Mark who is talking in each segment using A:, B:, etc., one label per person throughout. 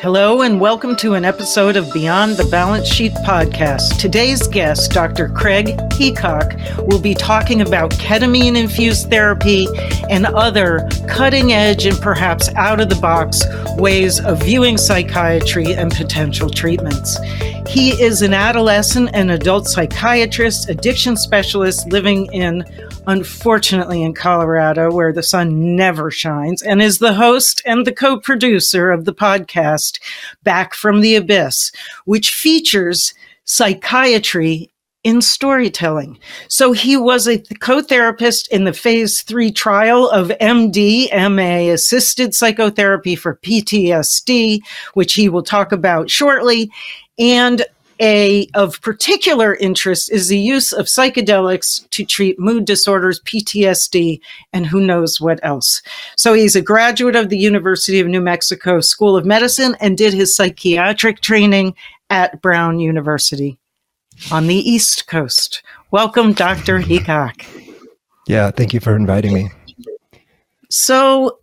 A: Hello, and welcome to an episode of Beyond the Balance Sheet podcast. Today's guest, Dr. Craig Heacock, will be talking about ketamine infused therapy and other cutting edge and perhaps out of the box ways of viewing psychiatry and potential treatments. He is an adolescent and adult psychiatrist, addiction specialist living in unfortunately in Colorado, where the sun never shines, and is the host and the co producer of the podcast Back from the Abyss, which features psychiatry in storytelling. So he was a co therapist in the phase three trial of MDMA assisted psychotherapy for PTSD, which he will talk about shortly. And a of particular interest is the use of psychedelics to treat mood disorders, PTSD, and who knows what else. So he's a graduate of the University of New Mexico School of Medicine and did his psychiatric training at Brown University on the East Coast. Welcome, Dr. Heacock.
B: Yeah, thank you for inviting me.
A: So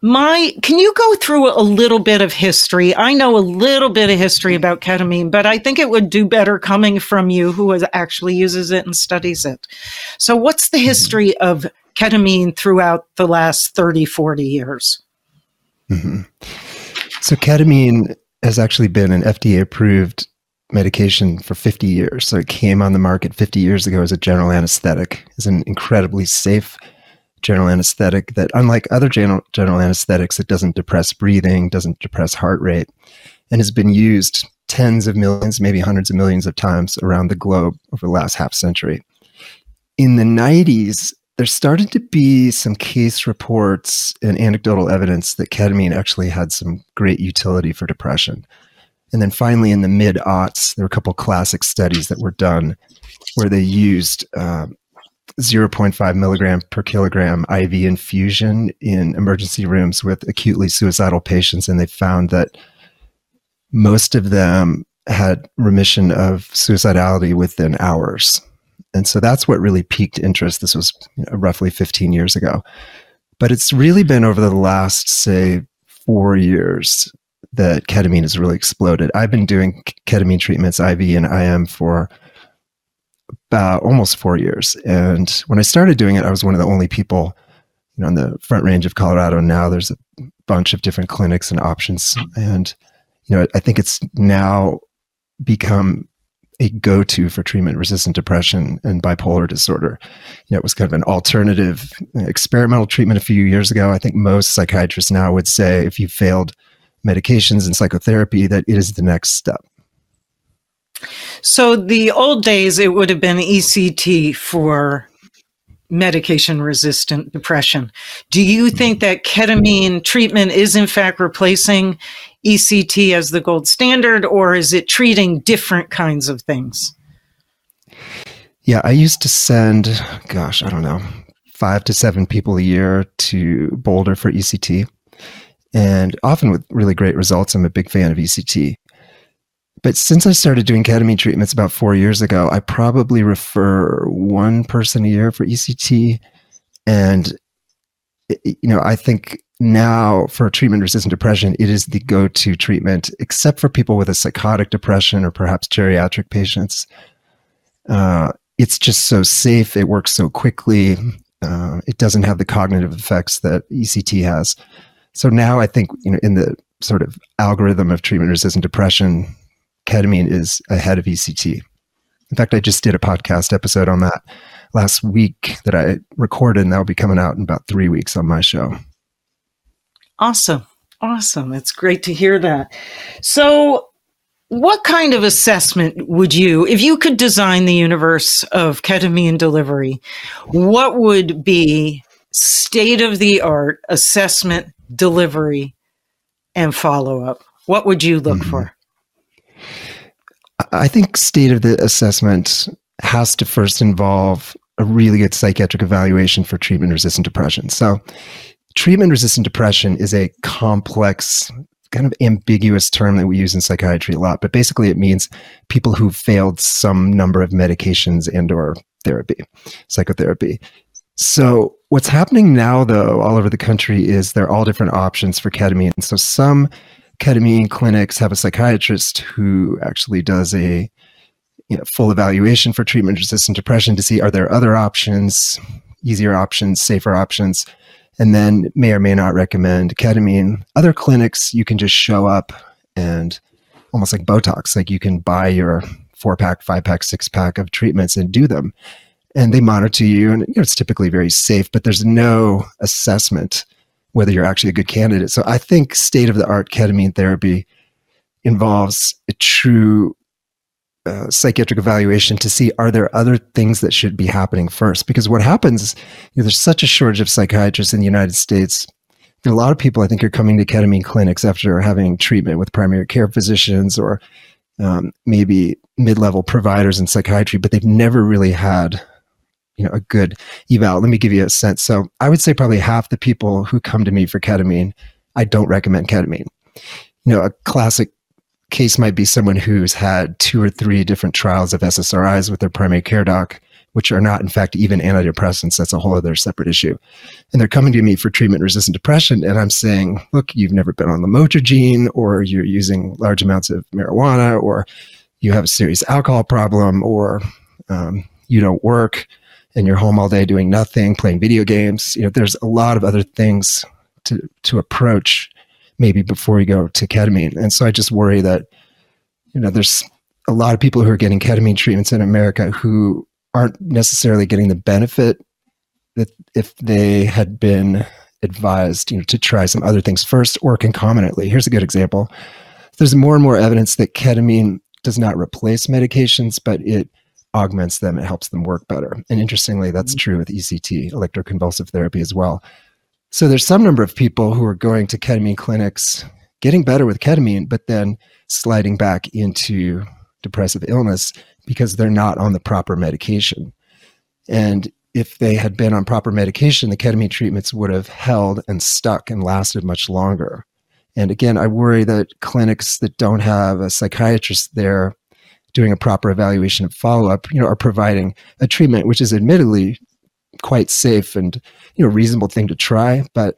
A: my, can you go through a little bit of history? I know a little bit of history about ketamine, but I think it would do better coming from you who actually uses it and studies it. So, what's the mm-hmm. history of ketamine throughout the last 30, 40 years?
B: Mm-hmm. So, ketamine has actually been an FDA approved medication for 50 years. So, it came on the market 50 years ago as a general anesthetic, is an incredibly safe general anesthetic that, unlike other general, general anesthetics, it doesn't depress breathing, doesn't depress heart rate, and has been used tens of millions, maybe hundreds of millions of times around the globe over the last half century. In the 90s, there started to be some case reports and anecdotal evidence that ketamine actually had some great utility for depression. And then finally, in the mid aughts, there were a couple classic studies that were done where they used uh, 0.5 milligram per kilogram IV infusion in emergency rooms with acutely suicidal patients, and they found that most of them had remission of suicidality within hours. And so that's what really piqued interest. This was you know, roughly 15 years ago. But it's really been over the last, say, four years that ketamine has really exploded. I've been doing ketamine treatments, IV and IM, for about almost four years. And when I started doing it, I was one of the only people, you know, on the front range of Colorado. Now there's a bunch of different clinics and options. And, you know, I think it's now become a go-to for treatment-resistant depression and bipolar disorder. You know, it was kind of an alternative experimental treatment a few years ago. I think most psychiatrists now would say if you failed medications and psychotherapy, that it is the next step.
A: So the old days, it would have been ECT for medication resistant depression. Do you think that ketamine treatment is in fact replacing ECT as the gold standard, or is it treating different kinds of things?
B: Yeah, I used to send, gosh, I don't know, five to seven people a year to Boulder for ECT, and often with really great results. I'm a big fan of ECT. But since I started doing ketamine treatments about four years ago, I probably refer one person a year for ECT. And, you know, I think now for treatment resistant depression, it is the go to treatment, except for people with a psychotic depression or perhaps geriatric patients. Uh, it's just so safe. It works so quickly. Uh, it doesn't have the cognitive effects that ECT has. So now I think, you know, in the sort of algorithm of treatment resistant depression, ketamine is ahead of ECT. In fact, I just did a podcast episode on that last week that I recorded, and that will be coming out in about three weeks on my show.
A: Awesome. Awesome. It's great to hear that. So, what kind of assessment would you, if you could design the universe of ketamine delivery, what would be state of the art assessment, delivery, and follow up? What would you look mm-hmm. for?
B: I think state of the assessment has to first involve a really good psychiatric evaluation for treatment resistant depression. So, treatment resistant depression is a complex, kind of ambiguous term that we use in psychiatry a lot, but basically it means people who failed some number of medications and or therapy, psychotherapy. So, what's happening now, though, all over the country is there are all different options for ketamine. So, some ketamine clinics have a psychiatrist who actually does a you know, full evaluation for treatment resistant depression to see are there other options, easier options, safer options, and then may or may not recommend ketamine. Other clinics, you can just show up and almost like Botox, like you can buy your four pack, five pack, six pack of treatments and do them. And they monitor you, and you know, it's typically very safe, but there's no assessment whether you're actually a good candidate. So I think state of the art ketamine therapy involves a true uh, psychiatric evaluation to see are there other things that should be happening first because what happens you know, there's such a shortage of psychiatrists in the united states a lot of people i think are coming to ketamine clinics after having treatment with primary care physicians or um, maybe mid-level providers in psychiatry but they've never really had you know a good eval. Let me give you a sense. So I would say probably half the people who come to me for ketamine, I don't recommend ketamine. You know, a classic case might be someone who's had two or three different trials of SSRIs with their primary care doc, which are not, in fact, even antidepressants. That's a whole other separate issue. And they're coming to me for treatment resistant depression. And I'm saying, look, you've never been on lamotrigine, or you're using large amounts of marijuana, or you have a serious alcohol problem, or um, you don't work and you're home all day doing nothing, playing video games, you know, there's a lot of other things to to approach maybe before you go to ketamine. And so I just worry that, you know, there's a lot of people who are getting ketamine treatments in America who aren't necessarily getting the benefit that if they had been advised, you know, to try some other things first or concomitantly. Here's a good example. There's more and more evidence that ketamine does not replace medications, but it augments them, it helps them work better. And interestingly, that's mm-hmm. true with ECT, electroconvulsive therapy as well. So there's some number of people who are going to ketamine clinics, getting better with ketamine, but then sliding back into depressive illness because they're not on the proper medication. And if they had been on proper medication, the ketamine treatments would have held and stuck and lasted much longer. And again, I worry that clinics that don't have a psychiatrist there doing a proper evaluation and follow up, you know, are providing a treatment which is admittedly quite safe and you know reasonable thing to try, but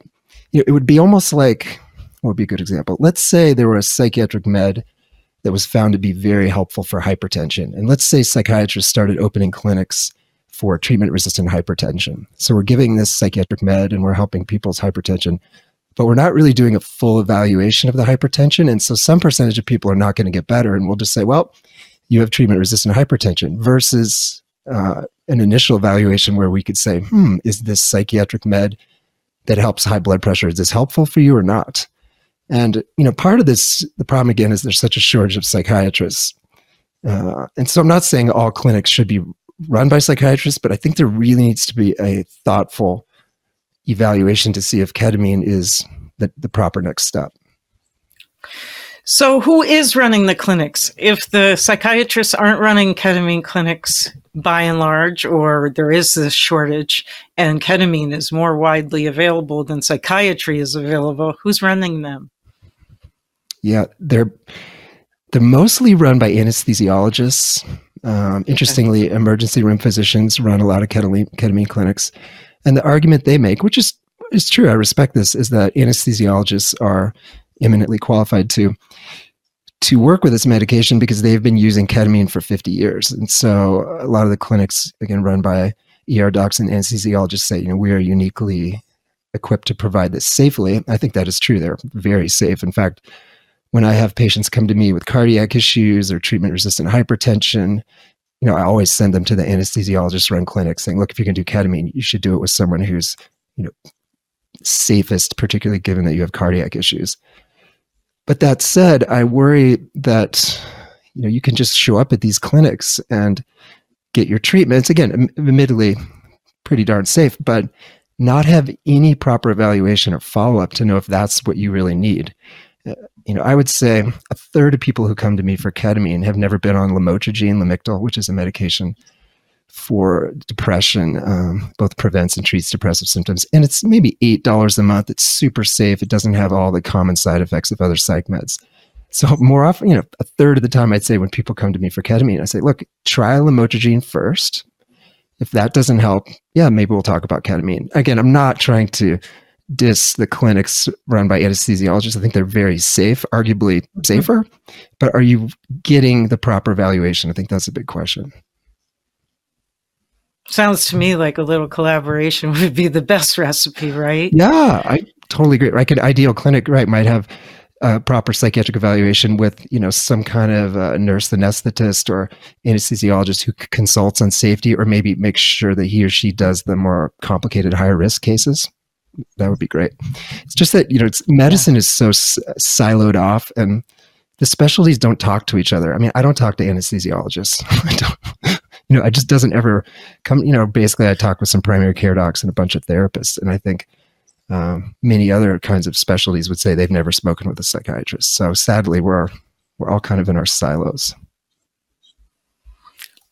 B: you know, it would be almost like what would be a good example? Let's say there were a psychiatric med that was found to be very helpful for hypertension, and let's say psychiatrists started opening clinics for treatment resistant hypertension. So we're giving this psychiatric med and we're helping people's hypertension but we're not really doing a full evaluation of the hypertension. And so some percentage of people are not going to get better. And we'll just say, well, you have treatment resistant hypertension versus uh, an initial evaluation where we could say, hmm, is this psychiatric med that helps high blood pressure, is this helpful for you or not? And, you know, part of this, the problem again is there's such a shortage of psychiatrists. Uh, and so I'm not saying all clinics should be run by psychiatrists, but I think there really needs to be a thoughtful evaluation to see if ketamine is the, the proper next step.
A: So, who is running the clinics? If the psychiatrists aren't running ketamine clinics by and large, or there is this shortage and ketamine is more widely available than psychiatry is available, who's running them?
B: Yeah, they're they're mostly run by anesthesiologists. Um, interestingly, okay. emergency room physicians run a lot of ketamine, ketamine clinics, and the argument they make, which is is true, I respect this, is that anesthesiologists are eminently qualified to to work with this medication because they've been using ketamine for 50 years. And so a lot of the clinics, again, run by ER docs and anesthesiologists say, you know, we are uniquely equipped to provide this safely. I think that is true. They're very safe. In fact, when I have patients come to me with cardiac issues or treatment resistant hypertension, you know, I always send them to the anesthesiologist run clinic saying, look, if you can do ketamine, you should do it with someone who's, you know, safest, particularly given that you have cardiac issues. But that said, I worry that you know you can just show up at these clinics and get your treatments again, admittedly pretty darn safe, but not have any proper evaluation or follow up to know if that's what you really need. Uh, you know, I would say a third of people who come to me for ketamine have never been on lamotrigine, Lamictal, which is a medication for depression, um, both prevents and treats depressive symptoms. And it's maybe $8 a month. It's super safe. It doesn't have all the common side effects of other psych meds. So more often, you know, a third of the time I'd say when people come to me for ketamine, I say, look, try lamotrigine first. If that doesn't help, yeah, maybe we'll talk about ketamine. Again, I'm not trying to diss the clinics run by anesthesiologists. I think they're very safe, arguably mm-hmm. safer. But are you getting the proper evaluation? I think that's a big question.
A: Sounds to me like a little collaboration would be the best recipe, right?
B: Yeah, I totally agree. Like an ideal clinic, right, might have a proper psychiatric evaluation with, you know, some kind of uh, nurse anesthetist or anesthesiologist who consults on safety or maybe makes sure that he or she does the more complicated, higher risk cases that would be great. It's just that you know, medicine is so s- siloed off, and the specialties don't talk to each other. I mean, I don't talk to anesthesiologists. I don't, you know, I just doesn't ever come. You know, basically, I talk with some primary care docs and a bunch of therapists, and I think um, many other kinds of specialties would say they've never spoken with a psychiatrist. So sadly, we're we're all kind of in our silos.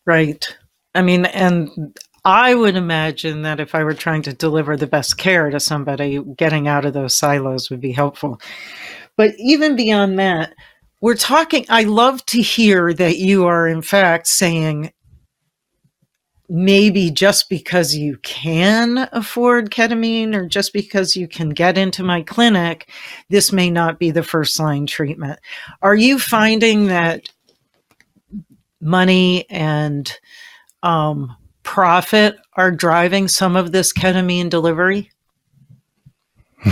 A: Right. I mean, and I would imagine that if I were trying to deliver the best care to somebody, getting out of those silos would be helpful. But even beyond that, we're talking, I love to hear that you are, in fact, saying maybe just because you can afford ketamine or just because you can get into my clinic, this may not be the first line treatment. Are you finding that money and um, profit are driving some of this ketamine delivery?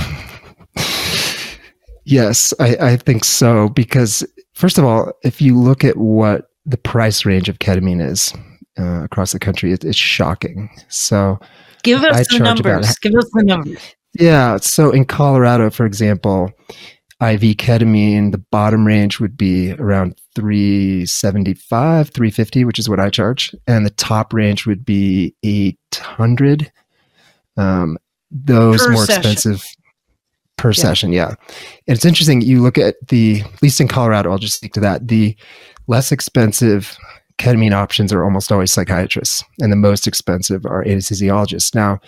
B: yes, I, I think so. Because, first of all, if you look at what the price range of ketamine is uh, across the country, it, it's shocking. So,
A: give us the numbers. About, give us the numbers.
B: Yeah. So, in Colorado, for example, IV ketamine, the bottom range would be around 375, 350, which is what I charge. And the top range would be 800. Um, those per more session. expensive per yeah. session. Yeah. And it's interesting. You look at the, at least in Colorado, I'll just speak to that. The less expensive ketamine options are almost always psychiatrists, and the most expensive are anesthesiologists. Now,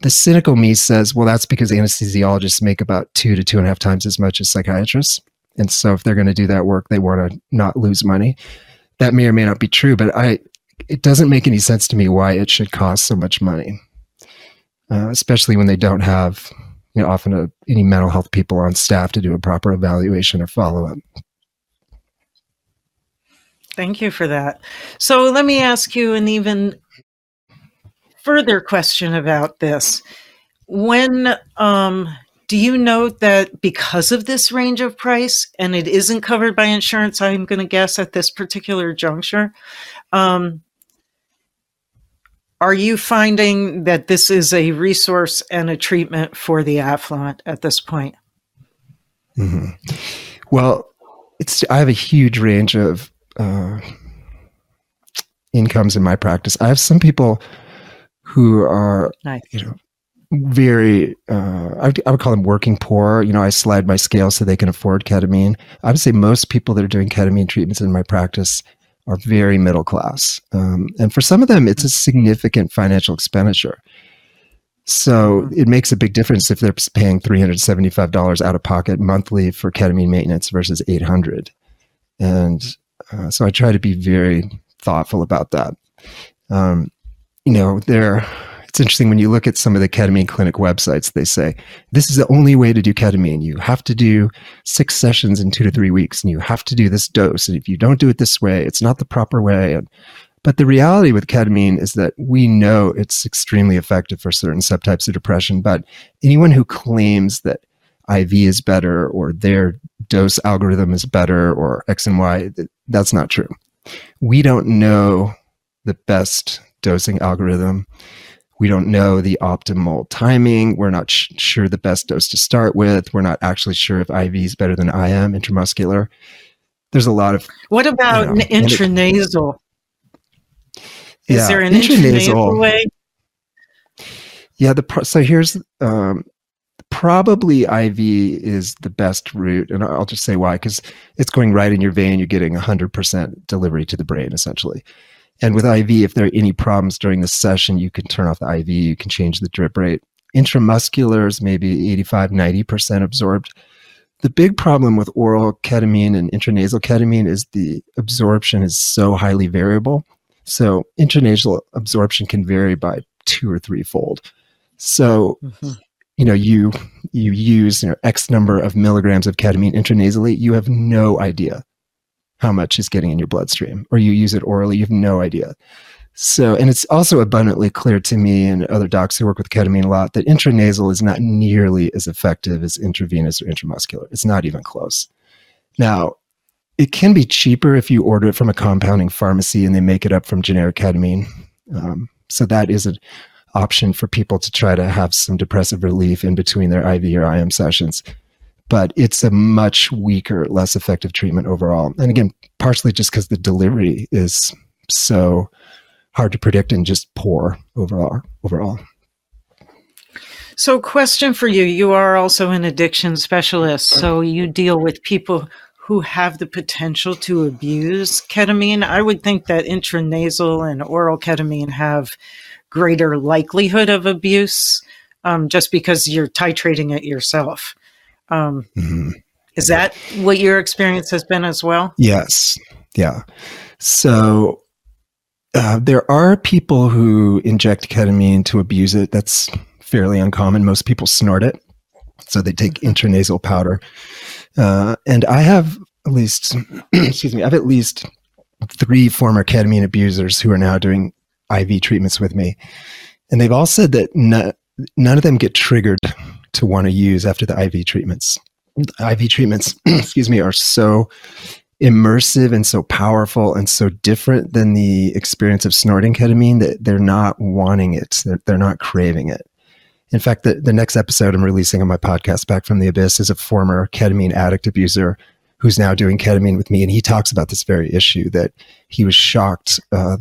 B: the cynical me says, well, that's because anesthesiologists make about two to two and a half times as much as psychiatrists. And so if they're going to do that work, they want to not lose money. That may or may not be true, but I it doesn't make any sense to me why it should cost so much money, uh, especially when they don't have you know often a, any mental health people on staff to do a proper evaluation or follow up.
A: Thank you for that. So let me ask you an even further question about this. When um, do you note that because of this range of price and it isn't covered by insurance, I'm going to guess at this particular juncture, um, are you finding that this is a resource and a treatment for the affluent at this point?
B: Mm-hmm. Well, it's I have a huge range of uh, incomes in my practice. I have some people who are nice. you know very uh, I, would, I would call them working poor you know i slide my scale so they can afford ketamine i would say most people that are doing ketamine treatments in my practice are very middle class um, and for some of them it's a significant financial expenditure so mm-hmm. it makes a big difference if they're paying $375 out of pocket monthly for ketamine maintenance versus 800 and uh, so i try to be very thoughtful about that um, you know, there it's interesting when you look at some of the ketamine clinic websites, they say, this is the only way to do ketamine. You have to do six sessions in two to three weeks and you have to do this dose. And if you don't do it this way, it's not the proper way. And, but the reality with ketamine is that we know it's extremely effective for certain subtypes of depression. But anyone who claims that IV is better or their dose algorithm is better or X and Y, that's not true. We don't know the best dosing algorithm. We don't know the optimal timing. We're not sh- sure the best dose to start with. We're not actually sure if IV is better than IM, intramuscular. There's a lot of.
A: What about you know, intranasal? Is yeah, there an intranasal, intranasal way?
B: Yeah, the so here's um, probably IV is the best route. And I'll just say why, because it's going right in your vein. You're getting 100% delivery to the brain, essentially. And with IV, if there are any problems during the session, you can turn off the IV, you can change the drip rate. Intramuscular is maybe 85, 90% absorbed. The big problem with oral ketamine and intranasal ketamine is the absorption is so highly variable. So intranasal absorption can vary by two or three fold. So, mm-hmm. You know, you you use you know, X number of milligrams of ketamine intranasally, you have no idea how much is getting in your bloodstream, or you use it orally, you have no idea. So, and it's also abundantly clear to me and other docs who work with ketamine a lot that intranasal is not nearly as effective as intravenous or intramuscular. It's not even close. Now, it can be cheaper if you order it from a compounding pharmacy and they make it up from generic ketamine. Um, so that is an option for people to try to have some depressive relief in between their IV or IM sessions but it's a much weaker, less effective treatment overall. And again, partially just because the delivery is so hard to predict and just poor overall. Overall.
A: So, question for you: You are also an addiction specialist, so you deal with people who have the potential to abuse ketamine. I would think that intranasal and oral ketamine have greater likelihood of abuse, um, just because you're titrating it yourself. Um, mm-hmm. Is that what your experience has been as well?
B: Yes. Yeah. So uh, there are people who inject ketamine to abuse it. That's fairly uncommon. Most people snort it. So they take mm-hmm. intranasal powder. Uh, and I have at least, excuse me, I have at least three former ketamine abusers who are now doing IV treatments with me. And they've all said that none of them get triggered to want to use after the IV treatments. IV treatments, excuse me, are so immersive and so powerful and so different than the experience of snorting ketamine that they're not wanting it. They're, they're not craving it. In fact, the, the next episode I'm releasing on my podcast, Back from the Abyss, is a former ketamine addict abuser who's now doing ketamine with me. And he talks about this very issue that he was shocked uh,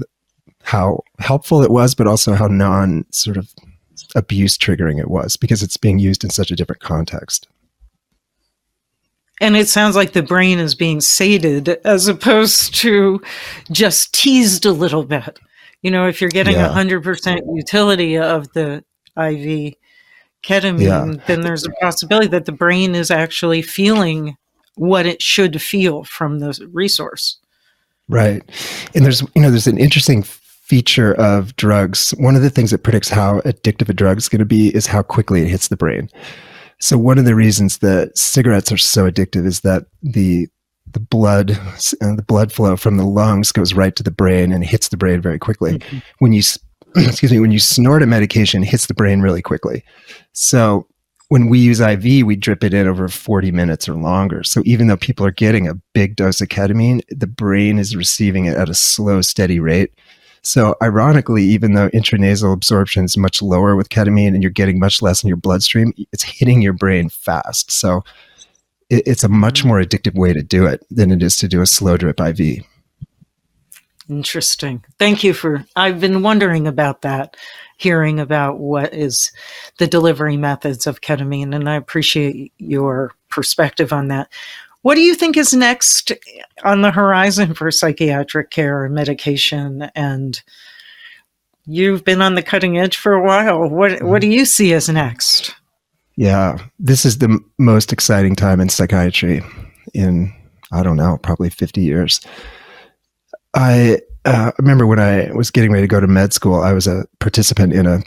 B: how helpful it was, but also how non sort of abuse triggering it was because it's being used in such a different context.
A: And it sounds like the brain is being sated as opposed to just teased a little bit. You know, if you're getting yeah. 100% utility of the IV ketamine, yeah. then there's a possibility that the brain is actually feeling what it should feel from the resource.
B: Right. And there's, you know, there's an interesting feature of drugs, one of the things that predicts how addictive a drug is going to be is how quickly it hits the brain. So one of the reasons that cigarettes are so addictive is that the the blood uh, the blood flow from the lungs goes right to the brain and hits the brain very quickly. Mm-hmm. When you excuse me, when you snort a medication, it hits the brain really quickly. So when we use IV, we drip it in over 40 minutes or longer. So even though people are getting a big dose of ketamine, the brain is receiving it at a slow, steady rate. So, ironically, even though intranasal absorption is much lower with ketamine and you're getting much less in your bloodstream, it's hitting your brain fast. So, it, it's a much mm. more addictive way to do it than it is to do a slow drip IV.
A: Interesting. Thank you for. I've been wondering about that, hearing about what is the delivery methods of ketamine, and I appreciate your perspective on that. What do you think is next on the horizon for psychiatric care and medication? And you've been on the cutting edge for a while. What what do you see as next?
B: Yeah, this is the most exciting time in psychiatry in I don't know, probably 50 years. I uh, remember when I was getting ready to go to med school, I was a participant in a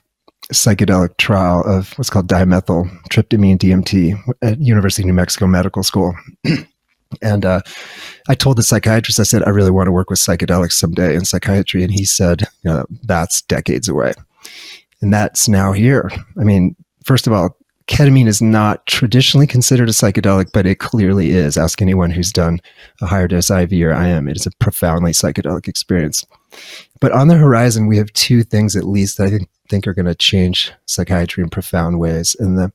B: psychedelic trial of what's called dimethyltryptamine DMT at University of New Mexico Medical School. and uh, I told the psychiatrist, I said, I really want to work with psychedelics someday in psychiatry. And he said, you know, that's decades away. And that's now here. I mean, first of all, ketamine is not traditionally considered a psychedelic, but it clearly is. Ask anyone who's done a higher dose IV or IM. It is a profoundly psychedelic experience. But on the horizon, we have two things at least that I think are going to change psychiatry in profound ways. And the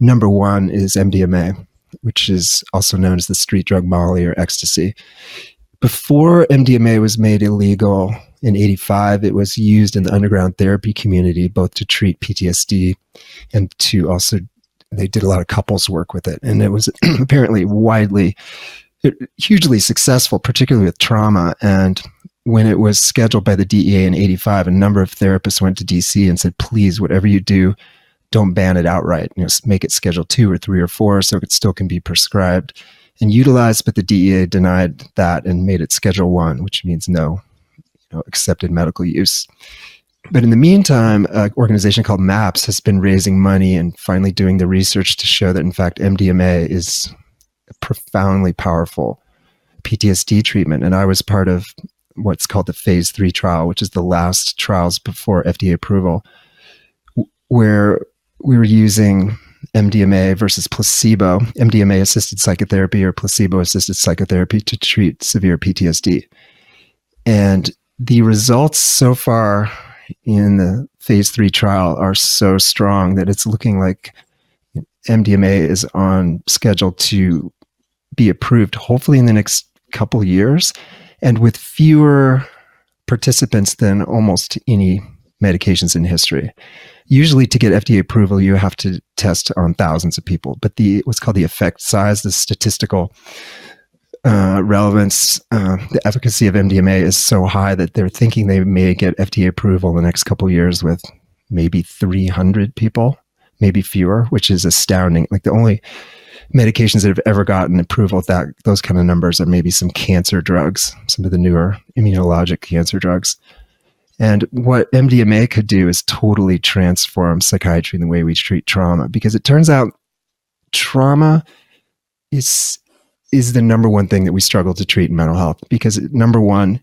B: number one is MDMA, which is also known as the street drug Molly or ecstasy. Before MDMA was made illegal in 85, it was used in the underground therapy community, both to treat PTSD and to also they did a lot of couples work with it, and it was apparently widely, hugely successful, particularly with trauma. And when it was scheduled by the DEA in '85, a number of therapists went to DC and said, "Please, whatever you do, don't ban it outright. You know, make it Schedule Two or Three or Four, so it still can be prescribed and utilized." But the DEA denied that and made it Schedule One, which means no, you know, accepted medical use. But in the meantime, an organization called MAPS has been raising money and finally doing the research to show that, in fact, MDMA is a profoundly powerful PTSD treatment. And I was part of what's called the phase three trial, which is the last trials before FDA approval, where we were using MDMA versus placebo, MDMA assisted psychotherapy or placebo assisted psychotherapy to treat severe PTSD. And the results so far in the phase three trial are so strong that it's looking like MDMA is on schedule to be approved, hopefully in the next couple years, and with fewer participants than almost any medications in history. Usually, to get FDA approval, you have to test on thousands of people, but the what's called the effect size, the statistical uh, relevance, uh, the efficacy of MDMA is so high that they're thinking they may get FDA approval in the next couple years with maybe 300 people, maybe fewer, which is astounding. Like the only medications that have ever gotten approval with that those kind of numbers are maybe some cancer drugs, some of the newer immunologic cancer drugs. And what MDMA could do is totally transform psychiatry in the way we treat trauma because it turns out trauma is is the number one thing that we struggle to treat in mental health because number one,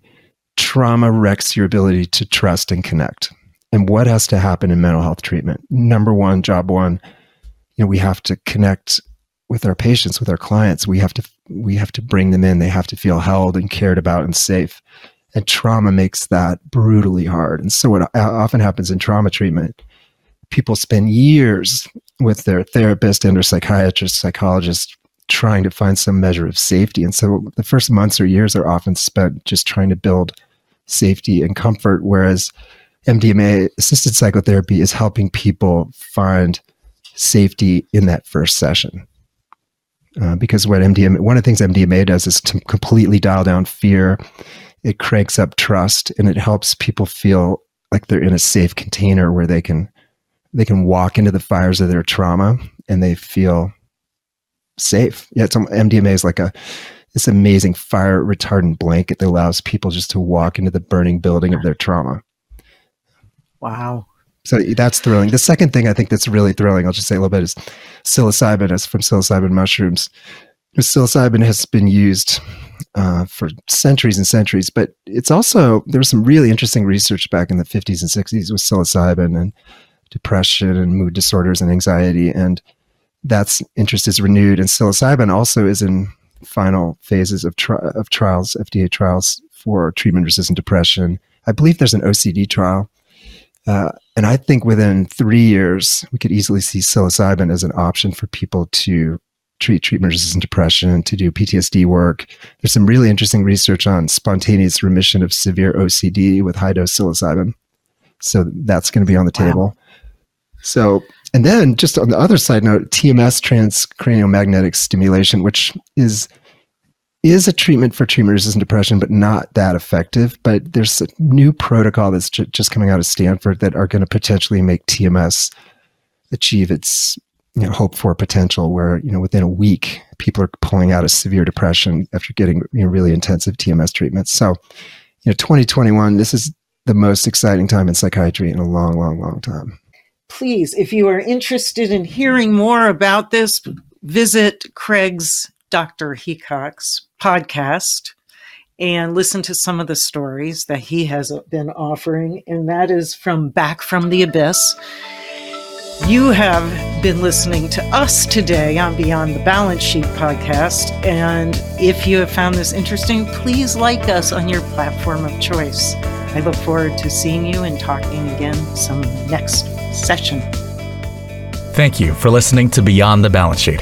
B: trauma wrecks your ability to trust and connect. And what has to happen in mental health treatment? Number one, job one, you know, we have to connect with our patients, with our clients. We have to we have to bring them in. They have to feel held and cared about and safe. And trauma makes that brutally hard. And so what often happens in trauma treatment, people spend years with their therapist and or psychiatrist, psychologist trying to find some measure of safety. And so the first months or years are often spent just trying to build safety and comfort, whereas MDMA assisted psychotherapy is helping people find safety in that first session. Uh, because what MDMA, one of the things MDMA does is to completely dial down fear. It cranks up trust and it helps people feel like they're in a safe container where they can they can walk into the fires of their trauma and they feel safe. Yeah, it's MDMA is like a this amazing fire retardant blanket that allows people just to walk into the burning building of their trauma.
A: Wow.
B: So that's thrilling. The second thing I think that's really thrilling, I'll just say a little bit, is psilocybin. Is from psilocybin mushrooms. Psilocybin has been used uh, for centuries and centuries, but it's also there was some really interesting research back in the 50s and 60s with psilocybin and depression and mood disorders and anxiety and that's interest is renewed. And psilocybin also is in final phases of, tri- of trials, FDA trials for treatment resistant depression. I believe there's an OCD trial. Uh, and I think within three years, we could easily see psilocybin as an option for people to treat treatment resistant depression, to do PTSD work. There's some really interesting research on spontaneous remission of severe OCD with high dose psilocybin. So that's going to be on the table. Wow. So and then, just on the other side note, TMS, transcranial magnetic stimulation, which is is a treatment for treatment resistant depression, but not that effective. But there's a new protocol that's j- just coming out of Stanford that are going to potentially make TMS achieve its you know, hope for potential, where you know within a week people are pulling out of severe depression after getting you know, really intensive TMS treatments. So, you know, 2021, this is the most exciting time in psychiatry in a long, long, long time
A: please, if you are interested in hearing more about this, visit Craig's Dr. Heacock's podcast and listen to some of the stories that he has been offering. And that is from Back from the Abyss. You have been listening to us today on Beyond the Balance Sheet podcast. And if you have found this interesting, please like us on your platform of choice. I look forward to seeing you and talking again some next session.
C: Thank you for listening to Beyond the Balance Sheet,